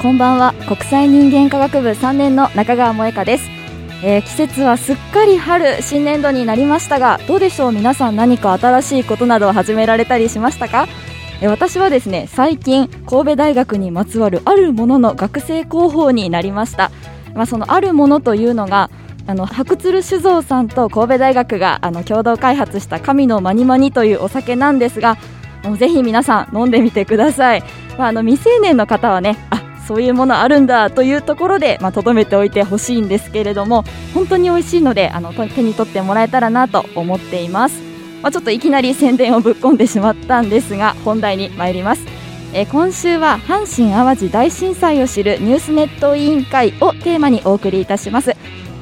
こんばんは。国際人間科学部3年の中川萌香です、えー、季節はすっかり春新年度になりましたがどうでしょう？皆さん何か新しいことなどを始められたりしましたか？え私はですね最近神戸大学にまつわるあるものの学生広報になりました、まあ、そのあるものというのがあの白鶴酒造さんと神戸大学があの共同開発した神のマニマニというお酒なんですがぜひ皆さん飲んでみてください、まあ、あの未成年の方はねあそういうものあるんだというところでまあ、留めておいてほしいんですけれども本当に美味しいのであの手に取ってもらえたらなと思っています、まあ、ちょっといきなり宣伝をぶっ込んでしまったんですが本題に参ります。え今週は阪神・淡路大震災を知るニュースネット委員会をテーマにお送りいたします。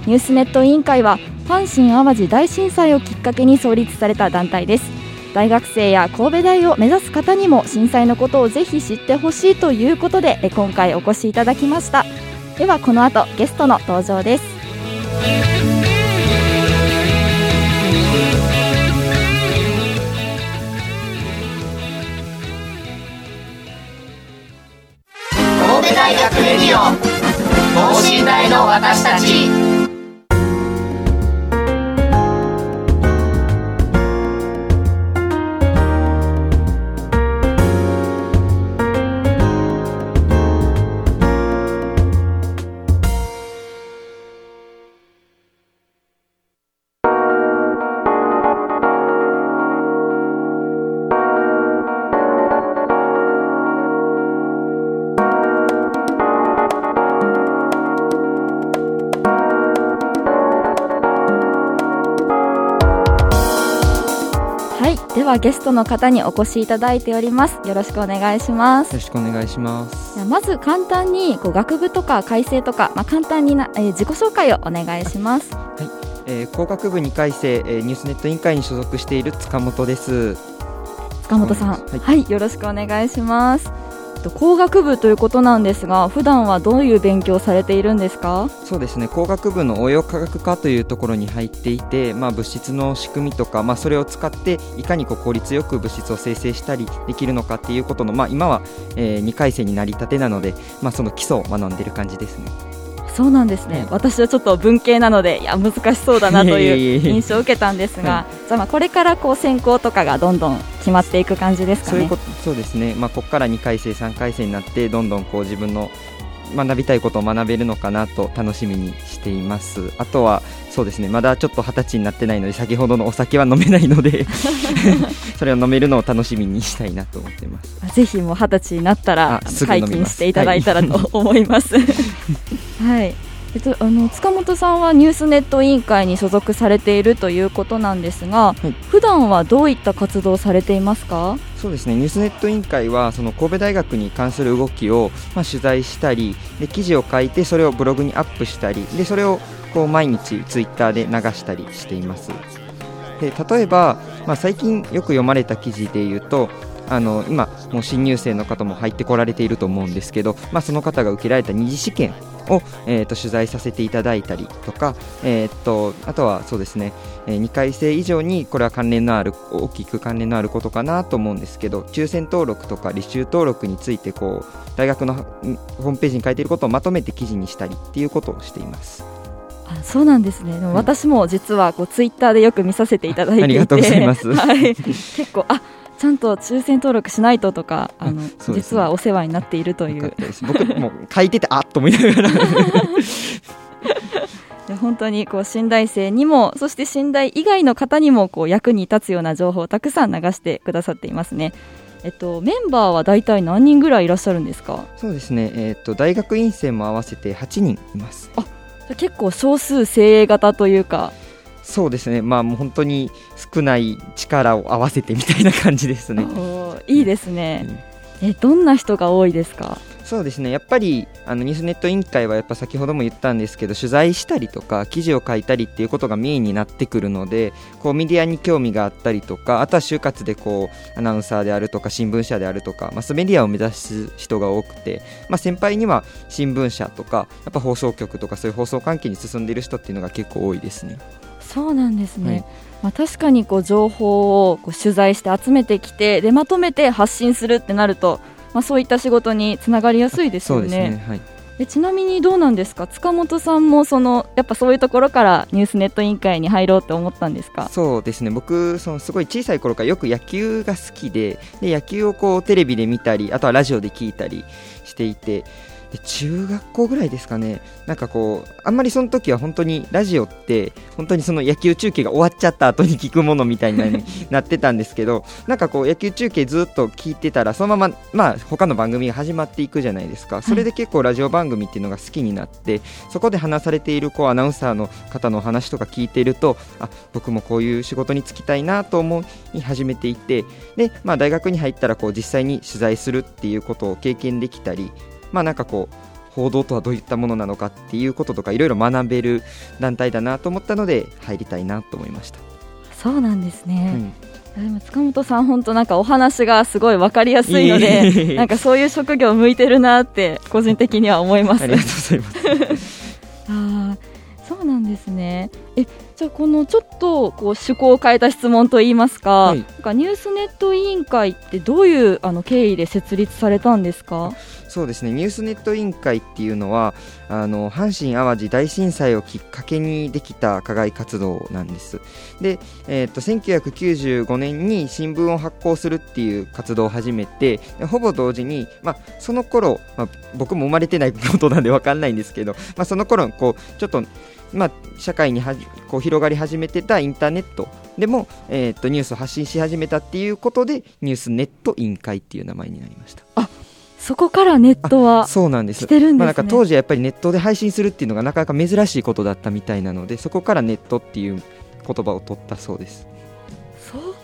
ニュースネット委員会は阪神・淡路大震災をきっかけに創立された団体です。大学生や神戸大を目指す方にも震災のことをぜひ知ってほしいということで今回お越しいただきました。ではこの後ゲストの登場です。神戸大学レディオ等身大の私たち。はゲストの方にお越しいただいております。よろしくお願いします。よろしくお願いします。まず簡単にこう学部とか改正とか、まあ、簡単にな、えー、自己紹介をお願いします。はい、えー、工学部2回生、えー、ニュースネット委員会に所属している塚本です。塚本さん、はい、はい、よろしくお願いします工学部ということなんですが普段はどういう勉強をされているんですか？そうですね工学部の応用科学科というところに入っていて、まあ、物質の仕組みとか、まあ、それを使っていかにこう効率よく物質を生成したりできるのかっていうことの、まあ、今は、えー、2回生になりたてなので、まあ、その基礎を学んでいる感じですね。そうなんですね、私はちょっと文系なのでいや難しそうだなという印象を受けたんですが、じゃあまあこれからこう専攻とかがどんどん決まっていく感じですかね。そうそうですね、まあ、ここから2回生、3回生になってどんどんこう自分の学びたいことを学べるのかなと楽しみにしています。あとはそうですね。まだちょっと二十歳になってないので先ほどのお酒は飲めないので それを飲めるのを楽しみにしたいなと思ってます。ぜひもう二十歳になったら解禁していただいたらと思います はい。えっと、あの塚本さんはニュースネット委員会に所属されているということなんですが、はい、普段はどういった活動をされていますか？そうですね。ニュースネット委員会はその神戸大学に関する動きを、まあ、取材したりで記事を書いてそれをブログにアップしたりでそれをこう毎日ツイッターで流したりしています。で例えば、まあ、最近よく読まれた記事でいうとあの今、もう新入生の方も入ってこられていると思うんですけど、まあ、その方が受けられた二次試験を、えーと、取材させていただいたりとか、えーと、あとはそうですね、えー、2回生以上にこれは関連のある大きく関連のあることかなと思うんですけど抽選登録とか履修登録についてこう大学のホームページに書いていることをまとめて記事にしたりっていうことをしています。あそうなんですね。でも私も実はこうツイッターでよく見させていただいていて、ありがとうございます。はい、結構あちゃんと抽選登録しないととかあの、ね、実はお世話になっているという。僕も書いててあっと思いながらで本当にこう新大生にもそして新大以外の方にもこう役に立つような情報をたくさん流してくださっていますね。えっと、メンバーは大体何人ぐらいいらっしゃるんですか？そうですね、えー、と大学院生も合わせて8人います。結構少数精鋭型というかそうですね。まあもう本当に少ない力を合わせてみたいな感じですね。いいですね、えどんな人が多いですか？そうですね。やっぱりあのニュースネット委員会はやっぱ先ほども言ったんですけど取材したりとか記事を書いたりっていうことがメインになってくるのでこうメディアに興味があったりとかあとは就活でこうアナウンサーであるとか新聞社であるとかマスメディアを目指す人が多くて、まあ、先輩には新聞社とかやっぱ放送局とかそういう放送関係に進んでいる人っていうのが結構多いですね。そうなんですね、はい。まあ、確かにこう情報をこう取材して集めてきてでまとめて発信するってなるとまあ、そういった仕事につながりやすいですよね。ね。はい、えちなみにどうなんですか？塚本さんもそのやっぱそういうところからニュースネット委員会に入ろうって思ったんですか？そうですね。僕そのすごい小さい頃からよく野球が好きでで野球をこうテレビで見たりあとはラジオで聞いたりしていてで中学校ぐらいですかね、なんかこう、あんまりその時は本当にラジオって、本当にその野球中継が終わっちゃった後に聞くものみたいなに なってたんですけど、なんかこう、野球中継ずっと聞いてたら、そのまま、まあ、他の番組が始まっていくじゃないですか、それで結構ラジオ番組っていうのが好きになって、そこで話されているこうアナウンサーの方の話とか聞いていると、あ僕もこういう仕事に就きたいなと思い始めていて、でまあ、大学に入ったらこう実際に取材するっていうことを経験できたり、まあなんかこう報道とはどういったものなのかっていうこととかいろいろ学べる団体だなと思ったので入りたいなと思いました。そうなんですね、うん、でも塚本さん本当なんかお話がすごい分かりやすいのでなんかそういう職業向いてるなって個人的には思います。ありがとうございます。あそうなんですね。えじゃあこのちょっとこう趣向を変えた質問といいますか、はい、なんかニュースネット委員会ってどういうあの経緯で設立されたんですか？そうですね。ニュースネット委員会っていうのはあの阪神・淡路大震災をきっかけにできた課外活動なんです。で、えーと、1995年に新聞を発行するっていう活動を始めてほぼ同時に、まあ、その頃、まあ、僕も生まれてないことなんで分かんないんですけど、まあ、その頃こうちょっとまあ、社会にはこう広がり始めてたインターネット。でも、えー、とニュースを発信し始めたっていうことでニュースネット委員会っていう名前になりました。あそこからネットはそうなんです、ね、まあ、なんか当時はやっぱりネットで配信するっていうのがなかなか珍しいことだったみたいなのでそこからネットっていう言葉を取ったそうです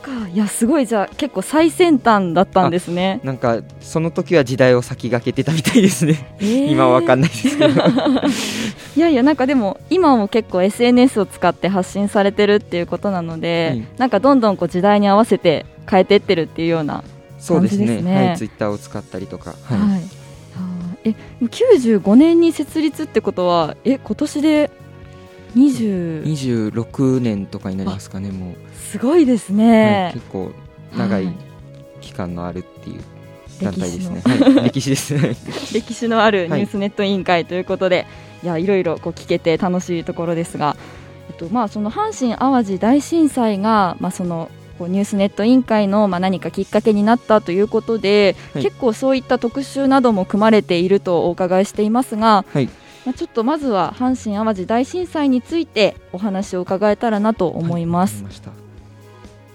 か。いやすごいじゃあ結構最先端だったんですね。なんかその時は時代を先駆けてたみたいですね、えー、今は分かんないですけど。いやいやなんかでも今も結構 SNS を使って発信されてるっていうことなので、はい、なんかどんどんこう時代に合わせて変えていってるっていうようなそうですね、ね、はい、ツイッターを使ったりとか、はい、はい、え95年に設立ってことはえ今年で26年とかになりますかねもう。すごいですね、はい、結構長い期間のあるっていう団体ですね、はい、歴史です。歴史のあるニュースネット委員会ということで、はい、いやいろいろこう聞けて楽しいところですが、えっとまあ、その阪神・淡路大震災が、まあ、そのこうニュースネット委員会のまあ何かきっかけになったということで、はい、結構そういった特集なども組まれているとお伺いしていますが、はい、まあ、ちょっとまずは阪神・淡路大震災についてお話を伺えたらなと思います。はい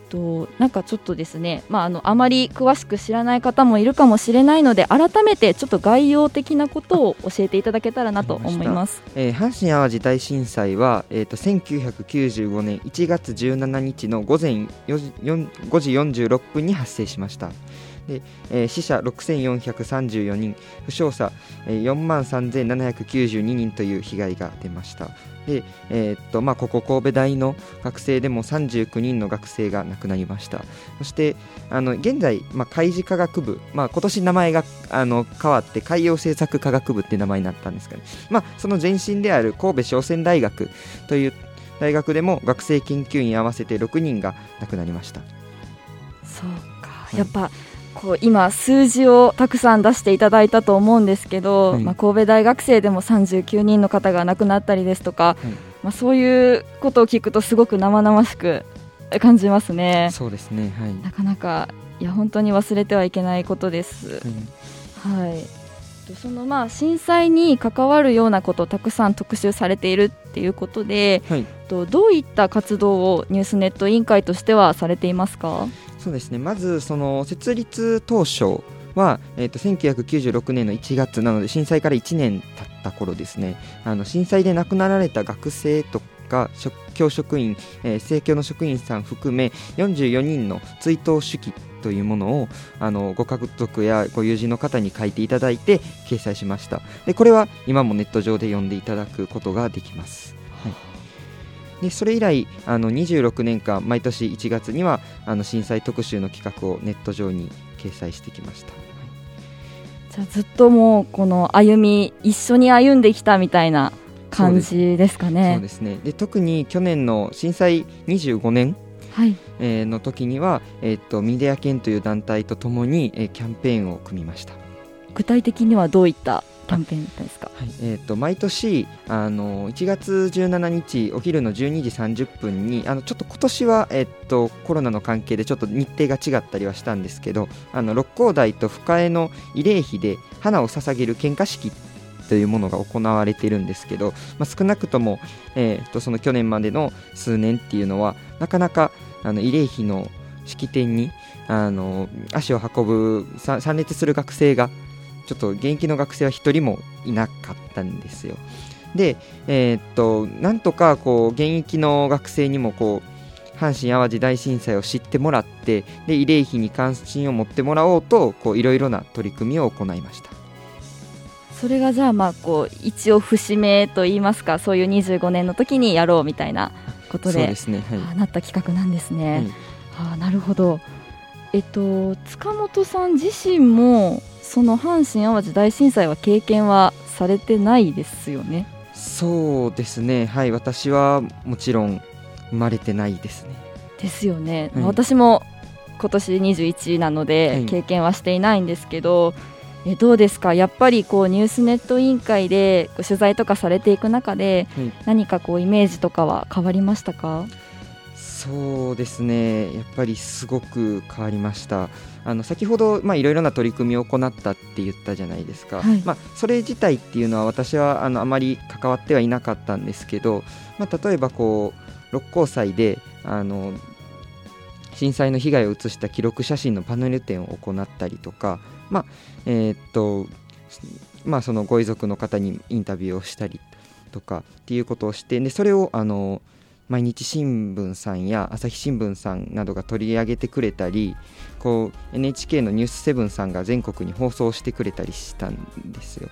となんかちょっとですね、まあ、あのあまり詳しく知らない方もいるかもしれないので改めてちょっと概要的なことを教えていただけたらなと思います、えー、阪神・淡路大震災は、えーと、1995年1月17日の午前 4, 4 5時46分に発生しました。でえー、死者6434人、負傷者、えー、4万3792人という被害が出ました。で、えー、っとまあ、ここ神戸大の学生でも39人の学生が亡くなりました。そしてあの現在、まあ、海事科学部、まあ、今年名前があの変わって海洋政策科学部って名前になったんですけど、まあ、その前身である神戸商船大学という大学でも学生研究員合わせて6人が亡くなりました。そうか、はい、やっぱこう今、数字をたくさん出していただいたと思うんですけど、はい、まあ、神戸大学生でも39人の方が亡くなったりですとか、はい、まあ、そういうことを聞くとすごく生々しく感じますね。そうですね、はい、なかなかいや本当に忘れてはいけないことです。はい、とそのまあ震災に関わるようなことをたくさん特集されているっていうことで、はい。とどういった活動をニュースネット委員会としてはされていますか？そうですね。まずその設立当初は、えー、と1996年の1月なので震災から1年経った頃ですね。あの震災で亡くなられた学生とか職教職員、えー、政教の職員さん含め44人の追悼手記というものをあのご家族やご友人の方に書いていただいて掲載しました。でこれは今もネット上で読んでいただくことができます、はい。でそれ以来あの26年間毎年1月にはあの震災特集の企画をネット上に掲載してきました、じゃあずっともうこの歩み一緒に歩んできたみたいな感じですかそうねですね。で特に去年の震災25年はい。えーの時には、えー、とメディア研という団体とともに、えーキャンペーンを組みました、具体的にはどういったキャンペーンですか？はい。えー、と毎年あの1月17日お昼の12時30分にあのちょっと今年は、えー、とコロナの関係でちょっと日程が違ったりはしたんですけどあの六甲台と深江の慰霊碑で花を捧げる献花式というものが行われているんですけど、まあ、少なくとも、えー、とその去年までの数年っていうのはなかなかあの慰霊碑の式典にあの足を運ぶ参列する学生がちょっと現役の学生は一人もいなかったんですよ。で、えーっとなんとかこう現役の学生にもこう阪神・淡路大震災を知ってもらってで慰霊碑に関心を持ってもらおうといろいろな取り組みを行いました。それがじゃあまあこう一応節目といいますかそういう25年の時にやろうみたいなことでそうですね、はい。あなった企画なんですね、はいあなるほど。えっと塚本さん自身もその阪神・淡路大震災は経験はされてないですよね？そうですね、はい、私はもちろん生まれてないですね。ですよね、はい。私も今年21なので、はい。経験はしていないんですけどえどうですか？やっぱりこうニュースネット委員会で取材とかされていく中で、はい。何かこうイメージとかは変わりましたか？そうですね、やっぱりすごく変わりました。あの先ほどまあいろいろな取り組みを行ったって言ったじゃないですか。はい。まあそれ自体っていうのは私はあのあまり関わってはいなかったんですけど、まあ例えばこう六甲祭であの震災の被害を映した記録写真のパネル展を行ったりとか、まあえーっとまあそのご遺族の方にインタビューをしたりとかっていうことをしてでそれをあの毎日新聞さんや朝日新聞さんなどが取り上げてくれたりこう NHK の「ニュースセブンさんが全国に放送してくれたりしたんですよ。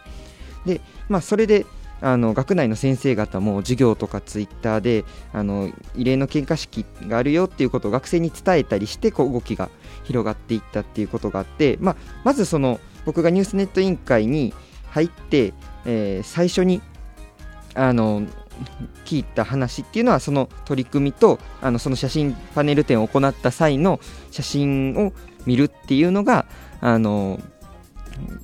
で、まあ、それであの学内の先生方も授業とかツイッターであの異例の喧嘩式があるよっていうことを学生に伝えたりしてこう動きが広がっていったっていうことがあって、まあ、まずその僕がニュースネット委員会に入って、えー最初にあの聞いた話っていうのはその取り組みとあのその写真パネル展を行った際の写真を見るっていうのがあの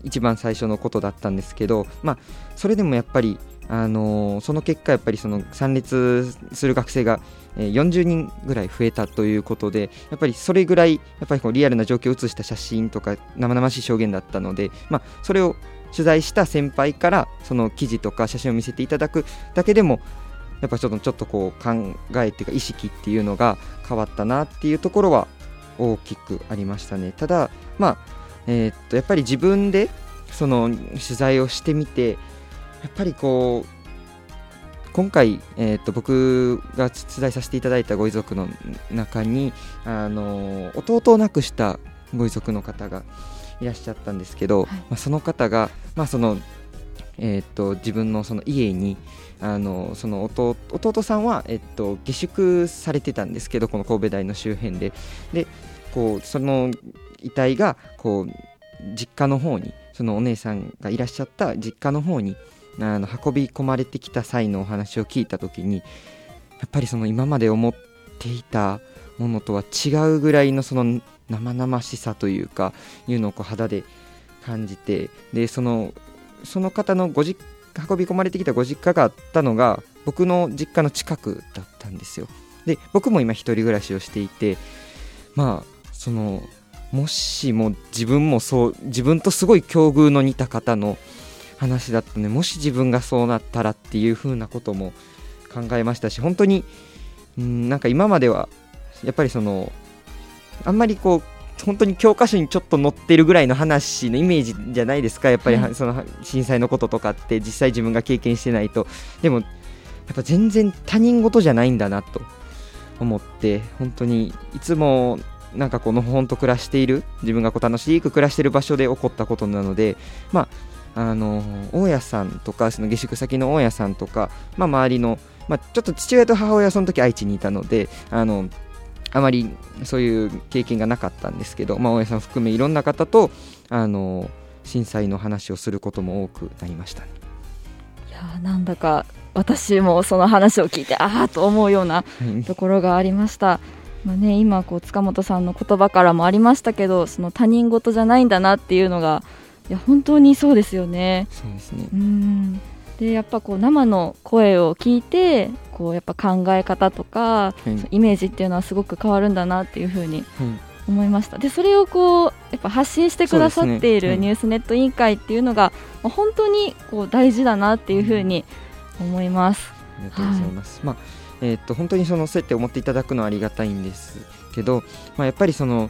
一番最初のことだったんですけど、まあ、それでもやっぱりあのその結果やっぱりその参列する学生が40人ぐらい増えたということでやっぱりそれぐらいやっぱりこうリアルな状況を写した写真とか生々しい証言だったので、まあ、それを取材した先輩からその記事とか写真を見せていただくだけでもやっぱちょっとちょっとこう考えっていうか意識っていうのが変わったなっていうところは大きくありましたね。ただまあえーっとやっぱり自分でその取材をしてみてやっぱりこう今回、えー、と僕が取材させていただいたご遺族の中にあの弟を亡くしたご遺族の方がいらっしゃったんですけど、はい。まあ、その方が、まあそのえー、と自分のその家にあのその弟弟さんは、えっと下宿されてたんですけどこの神戸大の周辺で。でこうその遺体がこう実家の方にそのお姉さんがいらっしゃった実家の方にあの運び込まれてきた際のお話を聞いた時にやっぱりその今まで思っていたものとは違うぐらいのその生々しさというかいうのをこう肌で感じてでそのその方のご実運び込まれてきたご実家があったのが僕の実家の近くだったんですよ。で僕も今一人暮らしをしていてまあそのもしも自分もそう自分とすごい境遇の似た方の話だったねもし自分がそうなったらっていう風なことも考えましたし本当にうんなんか今まではやっぱりそのあんまりこう本当に教科書にちょっと載ってるぐらいの話のイメージじゃないですか。やっぱり、はい。その震災のこととかって実際自分が経験してないと。でもやっぱ全然他人事じゃないんだなと思って本当にいつもなんかこうのほほんと暮らしている自分がこう楽しく暮らしている場所で起こったことなのでまああの大家さんとかその下宿先の大家さんとか、まあ、周りの、まあ、ちょっと父親と母親はその時愛知にいたのであのあまりそういう経験がなかったんですけど、まあ、大家さん含めいろんな方とあの震災の話をすることも多くなりましたね。いやーなんだか私もその話を聞いてああと思うようなはいところがありました。まあね、今こう塚本さんの言葉からもありましたけどその他人事じゃないんだなっていうのがいや本当にそうですよね。そうですね。うん。でやっぱこう生の声を聞いてこうやっぱ考え方とかはい。イメージっていうのはすごく変わるんだなっていうふうにはい。思いました。でそれをこうやっぱ発信してくださっているニュースネット委員会っていうのが、まあ本当にこう大事だなっていうふうに思います。ありがとうございます。まあえーっと本当にそのそうやって思っていただくのはありがたいんですけど、まあ、やっぱりその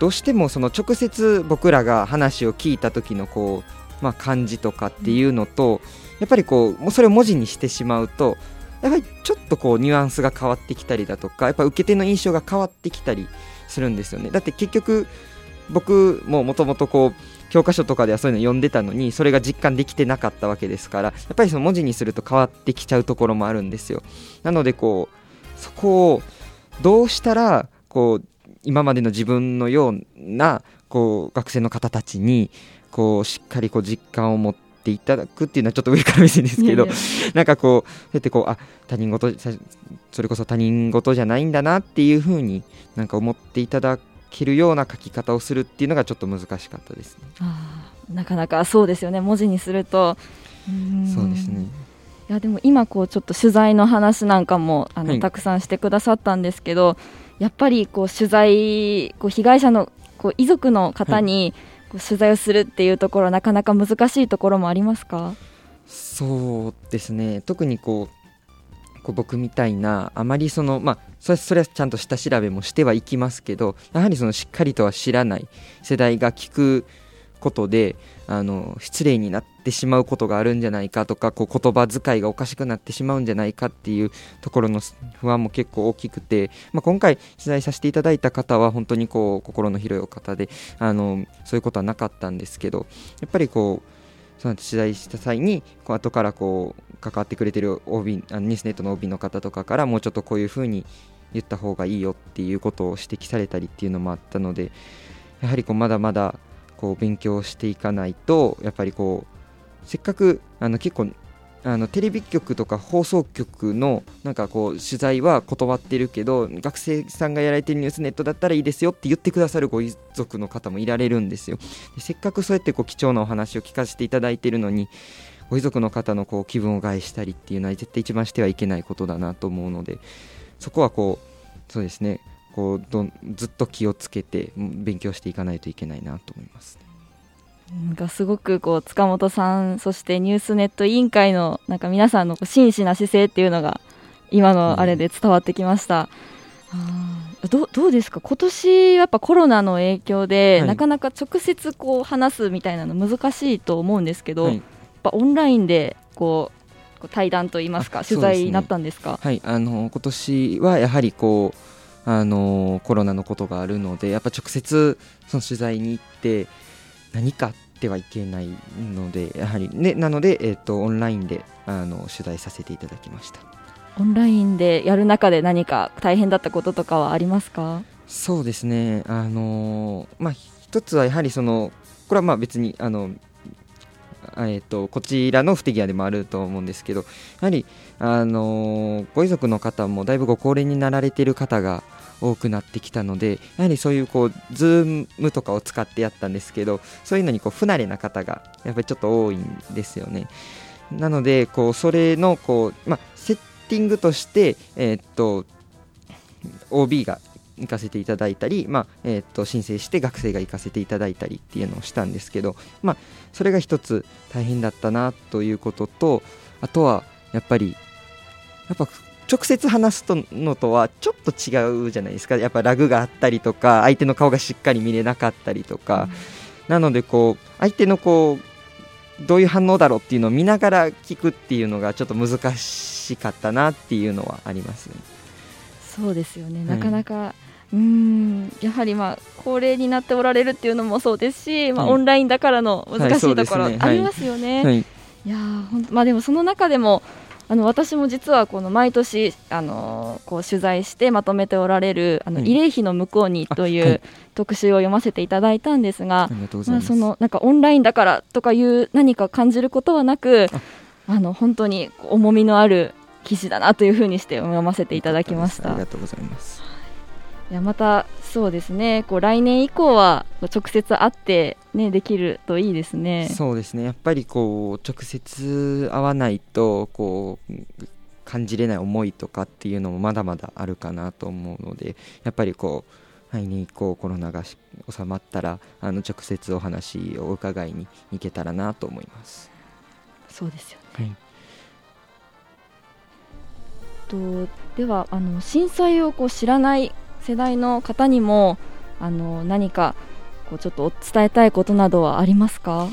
どうしてもその直接僕らが話を聞いた時のこう、まあ、感じとかっていうのと、やっぱりこうもうそれを文字にしてしまうとやっぱりちょっとこうニュアンスが変わってきたりだとかやっぱ受け手の印象が変わってきたりするんですよね。だって結局僕ももともとこう教科書とかではそういうの読んでたのにそれが実感できてなかったわけですからやっぱりその文字にすると変わってきちゃうところもあるんですよ。なのでこうそこをどうしたらこう今までの自分のようなこう学生の方たちにこうしっかりこう実感を持っていただくっていうのはちょっと上から目線ですけどい なんかこうそうやってこうあ他人事さそれこそ他人事じゃないんだなっていうふうになんか思っていただけるような書き方をするっていうのがちょっと難しかったですね。あーなかなかそうですよね。文字にすると。うん。そうですね。いやでも今こうちょっと取材の話なんかもあの、はい。たくさんしてくださったんですけどやっぱりこう取材こう被害者のこう遺族の方にこう取材をするっていうところなかなか難しいところもありますか？そうですね。特にこうこう僕みたいなあまりそのまあそれそれはちゃんと下調べもしてはいきますけどやはりそのしっかりとは知らない世代が聞くことであの失礼になってしまうことがあるんじゃないかとかこう言葉遣いがおかしくなってしまうんじゃないかっていうところの不安も結構大きくて、まあ、今回取材させていただいた方は本当にこう心の広いお方であのそういうことはなかったんですけどやっぱりこうその取材した際にこう後からこう関わってくれてる OB あのニュースネットの OB の方とかからもうちょっとこういうふうに言った方がいいよっていうことを指摘されたりっていうのもあったのでやはりこうまだまだこう勉強していかないとやっぱりこうせっかくあの結構あのテレビ局とか放送局のなんかこう取材は断ってるけど学生さんがやられてるニュースネットだったらいいですよって言ってくださるご遺族の方もいられるんですよ。せっかくそうやってこう貴重なお話を聞かせていただいてるのにご遺族の方のこう気分を害したりっていうのは絶対一番してはいけないことだなと思うのでそこはこうそうですねこうどずっと気をつけて勉強していかないといけないなと思います、なんかすごくこう塚本さんそしてニュースネット委員会のなんか皆さんの真摯な姿勢っていうのが今のあれで伝わってきました、あー。どどうですか？今年やっぱコロナの影響で、はい。なかなか直接こう話すみたいなの難しいと思うんですけど、はい。やっぱオンラインでこう対談といいますかあ取材になったんですか？はい、あの今年はやはりこうあのコロナのことがあるのでやっぱ直接その取材に行って何かあってはいけないのでやはりねなのでえっ、とオンラインであの取材させていただきました。オンラインでやる中で何か大変だったこととかはありますか？そうですね。あのまあ一つはやはりそのこれはまあ別にあのあえっとこちらの不手際でもあると思うんですけどやはり、あのご遺族の方もだいぶご高齢になられている方が多くなってきたのでやはりそういうこうズームとかを使ってやったんですけどそういうのにこう不慣れな方がやっぱりちょっと多いんですよね。なのでこうそれのこう、まあ、セッティングとして、えーっと OB が行かせていただいたり、まあえー、と申請して学生が行かせていただいたりっていうのをしたんですけど、まあ、それが一つ大変だったなということとあとはやっぱりやっぱ直接話すのとはちょっと違うじゃないですか。やっぱラグがあったりとか相手の顔がしっかり見れなかったりとか、うん、なのでこう相手のこうどういう反応だろうっていうのを見ながら聞くっていうのがちょっと難しかったなっていうのはあります、ね、そうですよね、なかなかうんやはりまあ高齢になっておられるっていうのもそうですし、まあ、オンラインだからの難しいところありますよね。はい、いやまあ、でもその中でもあの私も実はこの毎年あのこう取材してまとめておられる「あの慰霊碑の向こうに」という特集を読ませていただいたんですが、まあ、そのなんかオンラインだからとかいう何か感じることはなくあ。の本当に重みのある記事だなというふうにして読ませていただきました。ありがとうございますいやまたそうですね。こう来年以降は直接会って、ね、できるといいですね。そうですね。やっぱりこう直接会わないとこう感じれない思いとかっていうのもまだまだあるかなと思うのでやっぱりこう来年以降コロナが収まったらあの直接お話を伺いに行けたらなと思います。そうですよね、はい。とではあの震災をこう知らない世代の方にもあの何かこうちょっと伝えたいことなどはありますか？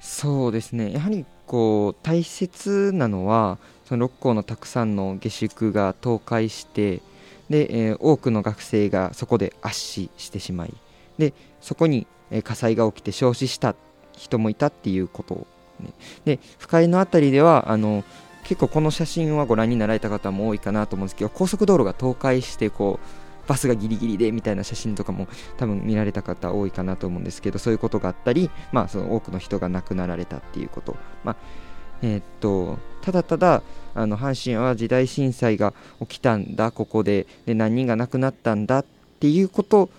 そうですね。やはりこう大切なのはその六甲のたくさんの下宿が倒壊してで、えー、多くの学生がそこで圧死してしまいでそこに、え、火災が起きて焼死した人もいたっていうこと、ね、で不快の辺りではあの結構この写真はご覧になられた方も多いかなと思うんですけど高速道路が倒壊してこうバスがギリギリでみたいな写真とかも多分見られた方多いかなと思うんですけどそういうことがあったり、まあ、その多くの人が亡くなられたっていうこと、まあえー、っとただただあの阪神・淡路大震災が起きたんだここで。で何人が亡くなったんだっていうこと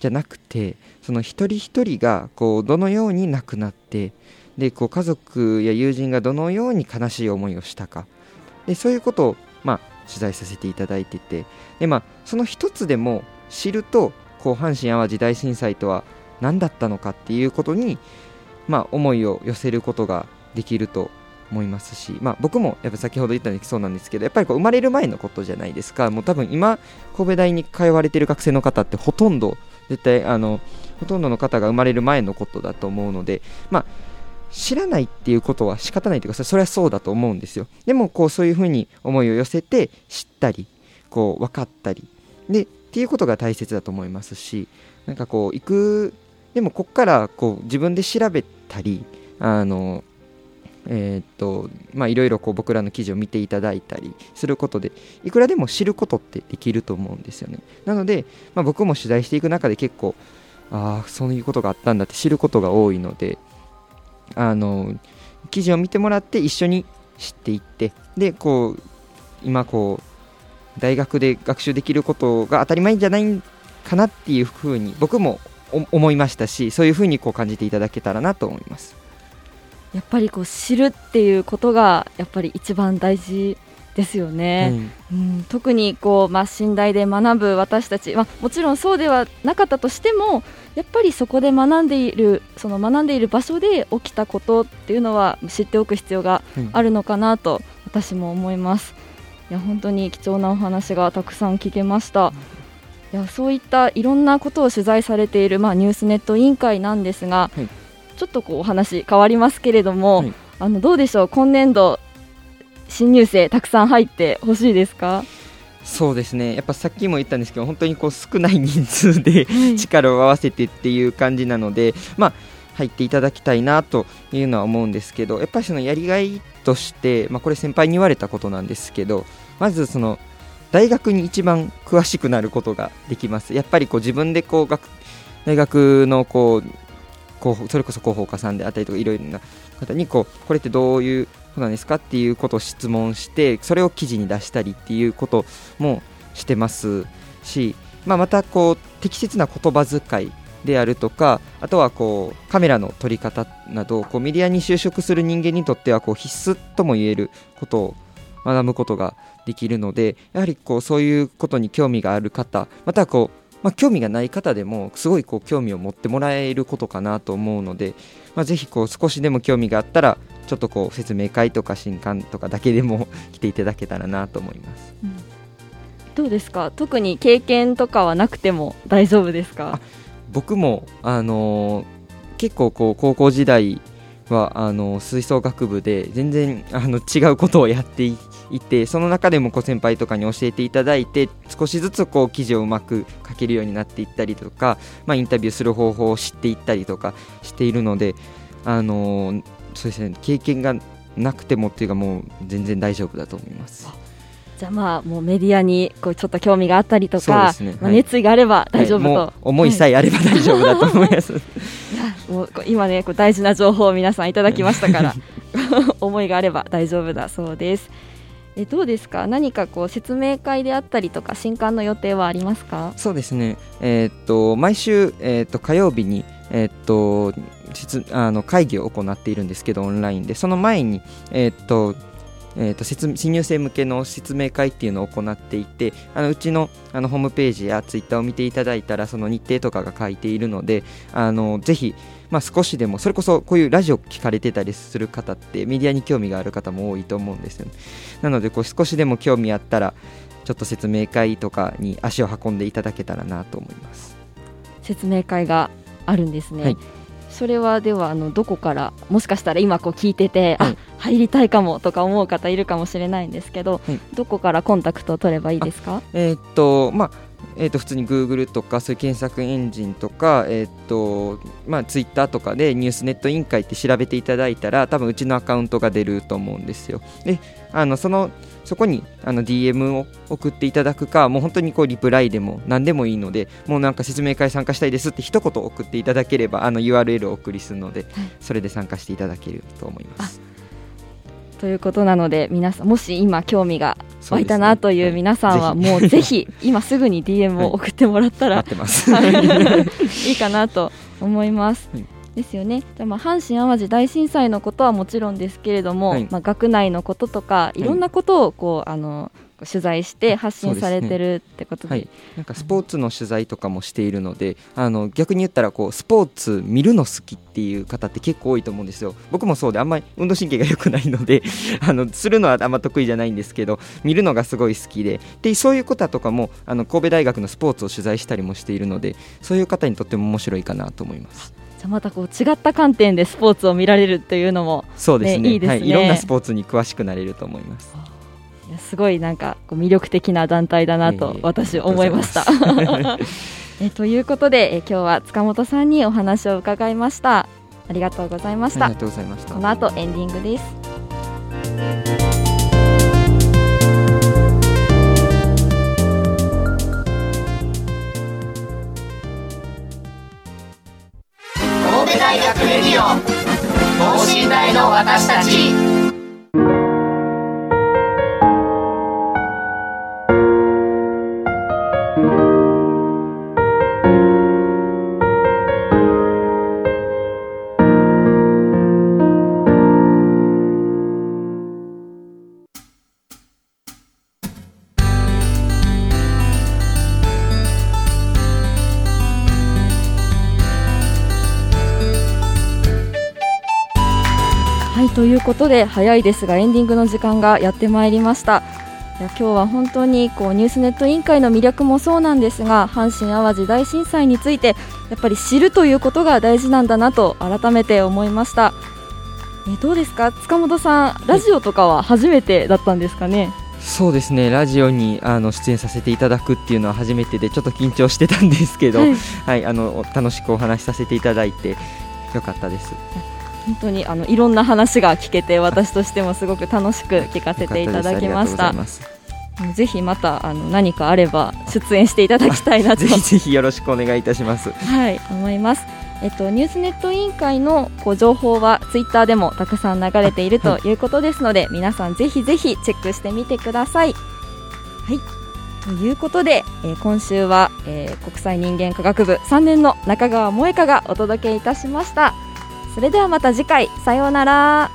じゃなくてその一人一人がこうどのように亡くなってでこう家族や友人がどのように悲しい思いをしたか。でそういうことを、まあ、取材させていただいてて。で、まあ、その一つでも知るとこう阪神・淡路大震災とは何だったのかっていうことに、まあ、思いを寄せることができると思いますし、まあ、僕もやっぱ先ほど言ったようにそうなんですけどやっぱりこう生まれる前のことじゃないですか。もう多分今神戸大に通われてる学生の方ってほとんど絶対あのほとんどの方が生まれる前のことだと思うので、まあ、知らないっていうことは仕方ないというかそれはそうだと思うんですよ。でもこうそういうふうに思いを寄せて知ったりこう分かったり。でっていうことが大切だと思いますしなんかこう行くでもここからこう自分で調べたりあのえー、っとまあいろいろこう僕らの記事を見ていただいたりすることでいくらでも知ることってできると思うんですよね。なので、まあ、僕も取材していく中で結構ああそういうことがあったんだって知ることが多いのであの記事を見てもらって一緒に知っていってでこう今こう大学で学習できることが当たり前じゃないかなっていうふうに僕も思いましたしそういうふうにこう感じていただけたらなと思います。やっぱりこう知るっていうことがやっぱり一番大事ですよね、うん、うん、特にこう、まあ、信頼で学ぶ私たち、まあ、もちろんそうではなかったとしてもやっぱりそこで学んでいるその学んでいる場所で起きたことっていうのは知っておく必要があるのかなと私も思います、いや本当に貴重なお話がたくさん聞けました、いやそういったいろんなことを取材されている、まあ、ニュースネット委員会なんですが、はい、ちょっとこうお話変わりますけれども、はい、あのどうでしょう？今年度新入生たくさん入ってほしいですか？そうですね。やっぱさっきも言ったんですけど本当にこう少ない人数で力を合わせてっていう感じなので、まあ、入っていただきたいなというのは思うんですけどやっぱりそのやりがいとして、まあ、これ先輩に言われたことなんですけどまずその大学に一番詳しくなることができます。やっぱりこう自分でこう学大学のこうそれこそ広報課さんであったりとかいろいろな方にこうこれってどういうそうなんですかっていうことを質問してそれを記事に出したりっていうこともしてますし、まあ、またこう適切な言葉遣いであるとかあとはこうカメラの撮り方などこうメディアに就職する人間にとってはこう必須とも言えることを学ぶことができるのでやはりこうそういうことに興味がある方またはこうまあ、興味がない方でもすごいこう興味を持ってもらえることかなと思うので、まあ、ぜひこう少しでも興味があったらちょっとこう説明会とか新刊とかだけでも来ていただけたらなと思います。どうですか？特に経験とかはなくても大丈夫ですか？僕も、あのー結構こう高校時代はあの吹奏楽部で全然あの違うことをやっていいてその中でもこう先輩とかに教えていただいて少しずつこう記事をうまく書けるようになっていったりとか、まあ、インタビューする方法を知っていったりとかしているので、あのーそうですね。経験がなくてもっていうかもう全然大丈夫だと思います。じゃあまあもうメディアにこうちょっと興味があったりとか、ね。はい。まあ熱意があれば大丈夫と、はい。思いさえあれば大丈夫だと思います。もうこう今ねこう大事な情報を皆さんいただきましたから 思いがあれば大丈夫だそうです。えどうですか？何かこう説明会であったりとか新刊の予定はありますか？そうですね、えーっと毎週、えーっと火曜日に、えーっとあの会議を行っているんですけど、オンラインで、その前に、えーっとえーっと新入生向けの説明会っていうのを行っていて、あのうちのあのホームページやツイッターを見ていただいたら、その日程とかが書いているので、あのぜひ、まあ、少しでも、それこそこういうラジオ聞かれてたりする方って、メディアに興味がある方も多いと思うんですよね。なのでこう、少しでも興味あったら、ちょっと説明会とかに足を運んでいただけたらなと思います。説明会があるんですね、はい。それはではあのどこからもしかしたら今こう聞いてて、はい。あ入りたいかもとか思う方いるかもしれないんですけど、はい。どこからコンタクトを取ればいいですか？えーっとまあえーっと普通に Google とかそういう検索エンジンとか、えーっとまあ、Twitter とかでニュースネット委員会って調べていただいたら多分うちのアカウントが出ると思うんですよ。であのそのそこにあの DM を送っていただくかもう本当にこうリプライでも何でもいいのでもうなんか説明会参加したいですって一言送っていただければあの URL をお送りするので、それで参加していただけると思います。ということなので皆さんもし今興味が湧いたなという皆さんははいもうぜひ 今すぐに DM を送ってもらったら。はい。いいかなと思います。はい。ですよね。じゃあまあ阪神・淡路大震災のことはもちろんですけれども、はい。まあ学内のこととかいろんなことをこうあの取材して発信されてるってことで、はい、なんかスポーツの取材とかもしているのであの逆に言ったらこうスポーツ見るの好きっていう方って結構多いと思うんですよ。僕もそうであんまり運動神経が良くないので あのするのはあんま得意じゃないんですけど見るのがすごい好きで。でそういう方とかもあの神戸大学のスポーツを取材したりもしているのでそういう方にとっても面白いかなと思います。じゃあまたこう違った観点でスポーツを見られるっていうのもそうですね。ねい。いですね。はい、いろんなスポーツに詳しくなれると思いますすごいなんか魅力的な団体だなと私思いました。えということでえ今日は塚本さんにお話を伺いました。ありがとうございましたありが。とうございましたこの後エンディングです。神戸大学レディオ等身大の私たちことで早いですがエンディングの時間がやってまいりました。いや今日は本当にこうニュースネット委員会の魅力もそうなんですが阪神・淡路大震災についてやっぱり知るということが大事なんだなと改めて思いました。えどうですか？塚本さんラジオとかは初めてだったんですかね、そうですね。ラジオにあの出演させていただくっていうのは初めてでちょっと緊張してたんですけど、ははいい、あの楽しくお話しさせていただいてよかったです。本当にあのいろんな話が聞けて私としてもすごく楽しく聞かせていただきましたぜひまたあの何かあれば出演していただきたいなと ぜひぜひよろしくお願いいたします。はい、思います。えっと、ニュースネット委員会のこう情報はツイッターでもたくさん流れているということですので、皆さんぜひぜひチェックしてみてください。はい。ということで、えー今週は、えー国際人間科学部3年の中川萌香がお届けいたしました。それではまた次回、さようなら。